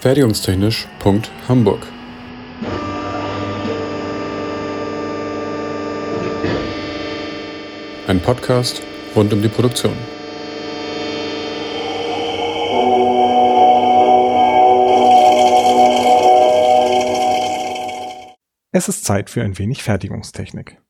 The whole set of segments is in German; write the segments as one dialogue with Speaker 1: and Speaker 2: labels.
Speaker 1: Fertigungstechnisch.hamburg Ein Podcast rund um die Produktion.
Speaker 2: Es ist Zeit für ein wenig Fertigungstechnik.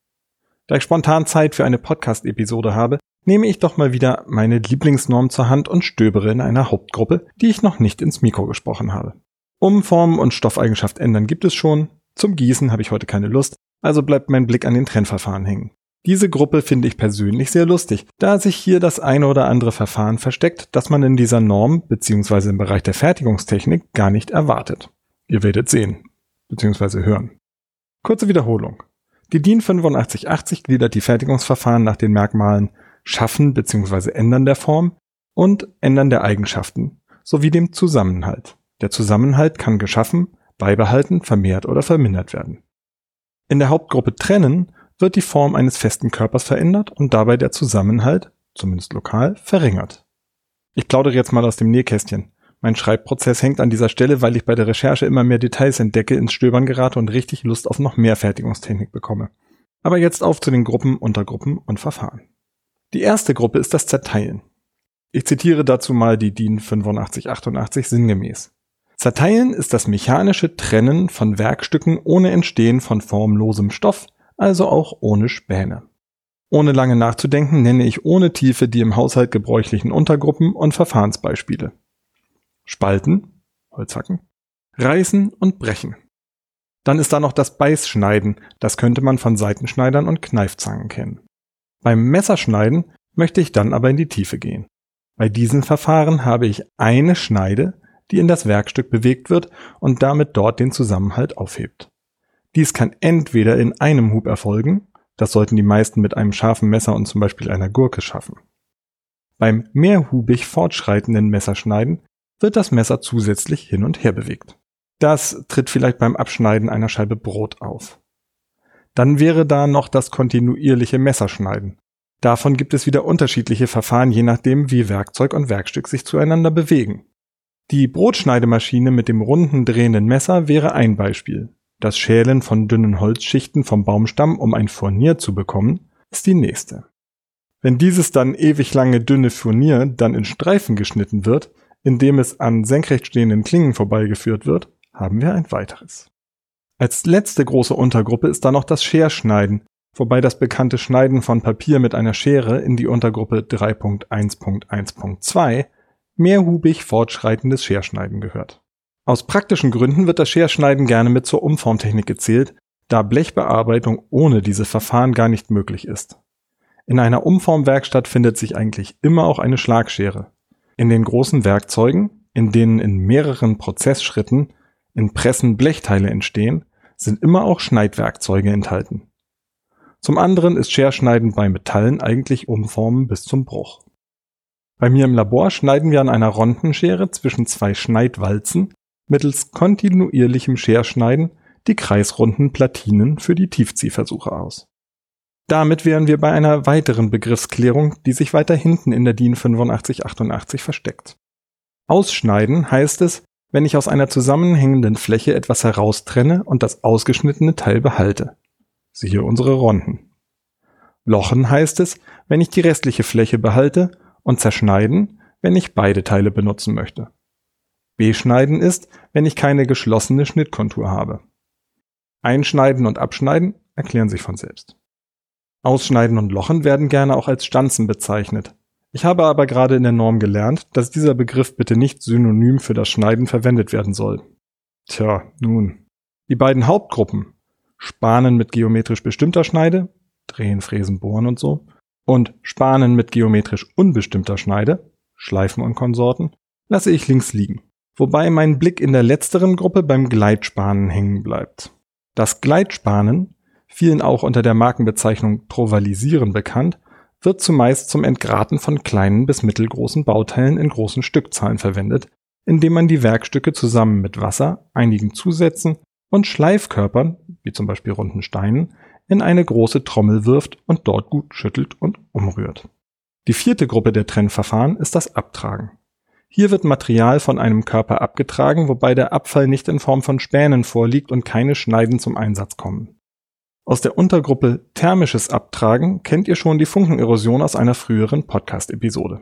Speaker 2: Da ich spontan Zeit für eine Podcast-Episode habe, nehme ich doch mal wieder meine Lieblingsnorm zur Hand und stöbere in einer Hauptgruppe, die ich noch nicht ins Mikro gesprochen habe. Umformen und Stoffeigenschaft ändern gibt es schon. Zum Gießen habe ich heute keine Lust, also bleibt mein Blick an den Trennverfahren hängen. Diese Gruppe finde ich persönlich sehr lustig, da sich hier das eine oder andere Verfahren versteckt, das man in dieser Norm bzw. im Bereich der Fertigungstechnik gar nicht erwartet. Ihr werdet sehen bzw. hören. Kurze Wiederholung. Die DIN 8580 gliedert die Fertigungsverfahren nach den Merkmalen Schaffen bzw. Ändern der Form und Ändern der Eigenschaften sowie dem Zusammenhalt. Der Zusammenhalt kann geschaffen, beibehalten, vermehrt oder vermindert werden. In der Hauptgruppe Trennen wird die Form eines festen Körpers verändert und dabei der Zusammenhalt, zumindest lokal, verringert. Ich plaudere jetzt mal aus dem Nähkästchen. Mein Schreibprozess hängt an dieser Stelle, weil ich bei der Recherche immer mehr Details entdecke, ins Stöbern gerate und richtig Lust auf noch mehr Fertigungstechnik bekomme. Aber jetzt auf zu den Gruppen, Untergruppen und Verfahren. Die erste Gruppe ist das Zerteilen. Ich zitiere dazu mal die DIN 8588 sinngemäß. Zerteilen ist das mechanische Trennen von Werkstücken ohne Entstehen von formlosem Stoff, also auch ohne Späne. Ohne lange nachzudenken nenne ich ohne Tiefe die im Haushalt gebräuchlichen Untergruppen und Verfahrensbeispiele. Spalten, Holzhacken, Reißen und Brechen. Dann ist da noch das Beißschneiden, das könnte man von Seitenschneidern und Kneifzangen kennen. Beim Messerschneiden möchte ich dann aber in die Tiefe gehen. Bei diesen Verfahren habe ich eine Schneide, die in das Werkstück bewegt wird und damit dort den Zusammenhalt aufhebt. Dies kann entweder in einem Hub erfolgen, das sollten die meisten mit einem scharfen Messer und zum Beispiel einer Gurke schaffen. Beim mehrhubig fortschreitenden Messerschneiden wird das Messer zusätzlich hin und her bewegt. Das tritt vielleicht beim Abschneiden einer Scheibe Brot auf. Dann wäre da noch das kontinuierliche Messerschneiden. Davon gibt es wieder unterschiedliche Verfahren, je nachdem, wie Werkzeug und Werkstück sich zueinander bewegen. Die Brotschneidemaschine mit dem runden drehenden Messer wäre ein Beispiel. Das Schälen von dünnen Holzschichten vom Baumstamm, um ein Furnier zu bekommen, ist die nächste. Wenn dieses dann ewig lange dünne Furnier dann in Streifen geschnitten wird, indem es an senkrecht stehenden Klingen vorbeigeführt wird, haben wir ein weiteres. Als letzte große Untergruppe ist da noch das Scherschneiden, wobei das bekannte Schneiden von Papier mit einer Schere in die Untergruppe 3.1.1.2 mehrhubig fortschreitendes Scherschneiden gehört. Aus praktischen Gründen wird das Scherschneiden gerne mit zur Umformtechnik gezählt, da Blechbearbeitung ohne diese Verfahren gar nicht möglich ist. In einer Umformwerkstatt findet sich eigentlich immer auch eine Schlagschere. In den großen Werkzeugen, in denen in mehreren Prozessschritten in Pressen Blechteile entstehen, sind immer auch Schneidwerkzeuge enthalten. Zum anderen ist Scherschneiden bei Metallen eigentlich Umformen bis zum Bruch. Bei mir im Labor schneiden wir an einer Rondenschere zwischen zwei Schneidwalzen mittels kontinuierlichem Scherschneiden die kreisrunden Platinen für die Tiefziehversuche aus. Damit wären wir bei einer weiteren Begriffsklärung, die sich weiter hinten in der DIN 8588 versteckt. Ausschneiden heißt es, wenn ich aus einer zusammenhängenden Fläche etwas heraustrenne und das ausgeschnittene Teil behalte. Siehe unsere Ronden. Lochen heißt es, wenn ich die restliche Fläche behalte und zerschneiden, wenn ich beide Teile benutzen möchte. Beschneiden ist, wenn ich keine geschlossene Schnittkontur habe. Einschneiden und Abschneiden erklären sich von selbst. Ausschneiden und Lochen werden gerne auch als Stanzen bezeichnet. Ich habe aber gerade in der Norm gelernt, dass dieser Begriff bitte nicht synonym für das Schneiden verwendet werden soll. Tja, nun. Die beiden Hauptgruppen, Spanen mit geometrisch bestimmter Schneide, Drehen, Fräsen, Bohren und so, und Spanen mit geometrisch unbestimmter Schneide, Schleifen und Konsorten, lasse ich links liegen. Wobei mein Blick in der letzteren Gruppe beim Gleitspanen hängen bleibt. Das Gleitspanen vielen auch unter der Markenbezeichnung Trovalisieren bekannt, wird zumeist zum Entgraten von kleinen bis mittelgroßen Bauteilen in großen Stückzahlen verwendet, indem man die Werkstücke zusammen mit Wasser, einigen Zusätzen und Schleifkörpern, wie zum Beispiel runden Steinen, in eine große Trommel wirft und dort gut schüttelt und umrührt. Die vierte Gruppe der Trennverfahren ist das Abtragen. Hier wird Material von einem Körper abgetragen, wobei der Abfall nicht in Form von Spänen vorliegt und keine Schneiden zum Einsatz kommen. Aus der Untergruppe Thermisches Abtragen kennt ihr schon die Funkenerosion aus einer früheren Podcast-Episode.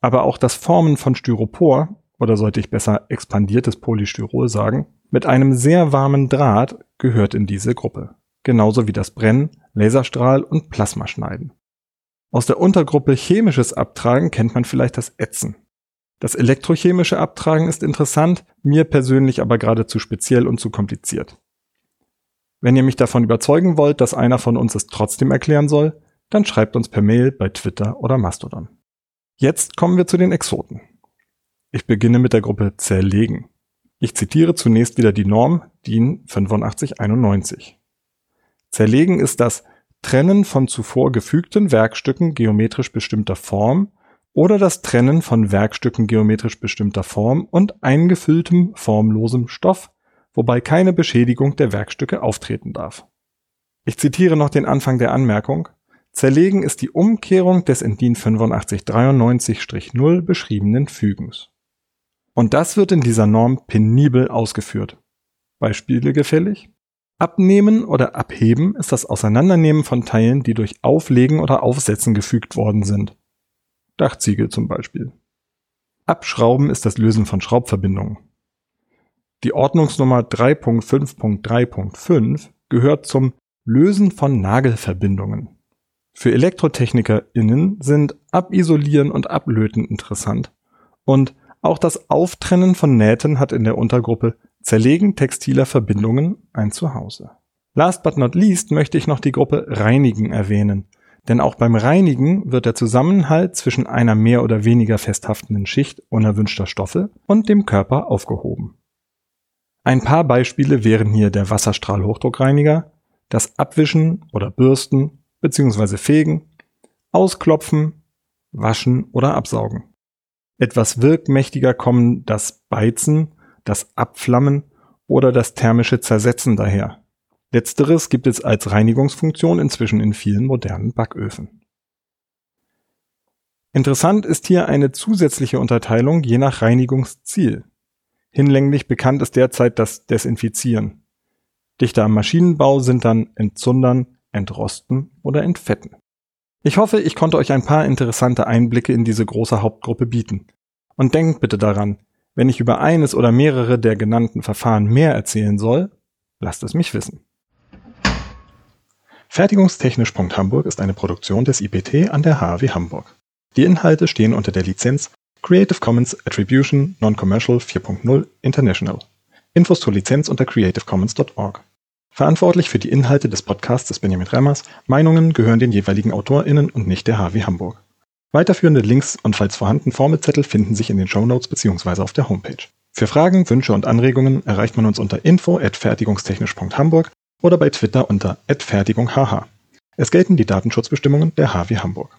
Speaker 2: Aber auch das Formen von Styropor, oder sollte ich besser expandiertes Polystyrol sagen, mit einem sehr warmen Draht gehört in diese Gruppe. Genauso wie das Brennen, Laserstrahl und Plasmaschneiden. Aus der Untergruppe Chemisches Abtragen kennt man vielleicht das Ätzen. Das elektrochemische Abtragen ist interessant, mir persönlich aber geradezu speziell und zu kompliziert. Wenn ihr mich davon überzeugen wollt, dass einer von uns es trotzdem erklären soll, dann schreibt uns per Mail bei Twitter oder Mastodon. Jetzt kommen wir zu den Exoten. Ich beginne mit der Gruppe Zerlegen. Ich zitiere zunächst wieder die Norm DIN 8591. Zerlegen ist das Trennen von zuvor gefügten Werkstücken geometrisch bestimmter Form oder das Trennen von Werkstücken geometrisch bestimmter Form und eingefülltem formlosem Stoff, wobei keine Beschädigung der Werkstücke auftreten darf. Ich zitiere noch den Anfang der Anmerkung. Zerlegen ist die Umkehrung des in DIN 8593-0 beschriebenen Fügens. Und das wird in dieser Norm penibel ausgeführt. Beispiele gefällig? Abnehmen oder abheben ist das Auseinandernehmen von Teilen, die durch Auflegen oder Aufsetzen gefügt worden sind. Dachziegel zum Beispiel. Abschrauben ist das Lösen von Schraubverbindungen. Die Ordnungsnummer 3.5.3.5 gehört zum Lösen von Nagelverbindungen. Für ElektrotechnikerInnen sind Abisolieren und Ablöten interessant. Und auch das Auftrennen von Nähten hat in der Untergruppe Zerlegen textiler Verbindungen ein Zuhause. Last but not least möchte ich noch die Gruppe Reinigen erwähnen, denn auch beim Reinigen wird der Zusammenhalt zwischen einer mehr oder weniger festhaftenden Schicht unerwünschter Stoffe und dem Körper aufgehoben. Ein paar Beispiele wären hier der Wasserstrahlhochdruckreiniger, das Abwischen oder Bürsten bzw. Fegen, Ausklopfen, Waschen oder Absaugen. Etwas wirkmächtiger kommen das Beizen, das Abflammen oder das thermische Zersetzen daher. Letzteres gibt es als Reinigungsfunktion inzwischen in vielen modernen Backöfen. Interessant ist hier eine zusätzliche Unterteilung je nach Reinigungsziel. Hinlänglich bekannt ist derzeit das Desinfizieren. Dichter am Maschinenbau sind dann Entzundern, Entrosten oder Entfetten. Ich hoffe, ich konnte euch ein paar interessante Einblicke in diese große Hauptgruppe bieten. Und denkt bitte daran, wenn ich über eines oder mehrere der genannten Verfahren mehr erzählen soll, lasst es mich wissen. Fertigungstechnisch.hamburg ist eine Produktion des IPT an der HW Hamburg. Die Inhalte stehen unter der Lizenz Creative Commons Attribution Non-Commercial 4.0 International. Infos zur Lizenz unter creativecommons.org. Verantwortlich für die Inhalte des Podcasts ist Benjamin Remmers. Meinungen gehören den jeweiligen AutorInnen und nicht der HW Hamburg. Weiterführende Links und falls vorhanden Formelzettel finden sich in den Shownotes bzw. auf der Homepage. Für Fragen, Wünsche und Anregungen erreicht man uns unter info@fertigungstechnisch.hamburg oder bei Twitter unter @fertigunghh. Es gelten die Datenschutzbestimmungen der HW Hamburg.